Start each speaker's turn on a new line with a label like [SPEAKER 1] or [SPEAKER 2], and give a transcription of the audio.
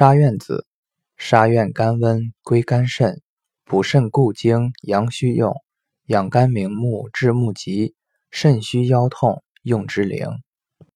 [SPEAKER 1] 沙苑子沙苑甘温归肝肾补肾固精阳虚用养肝明目治目疾肾虚腰痛用之灵。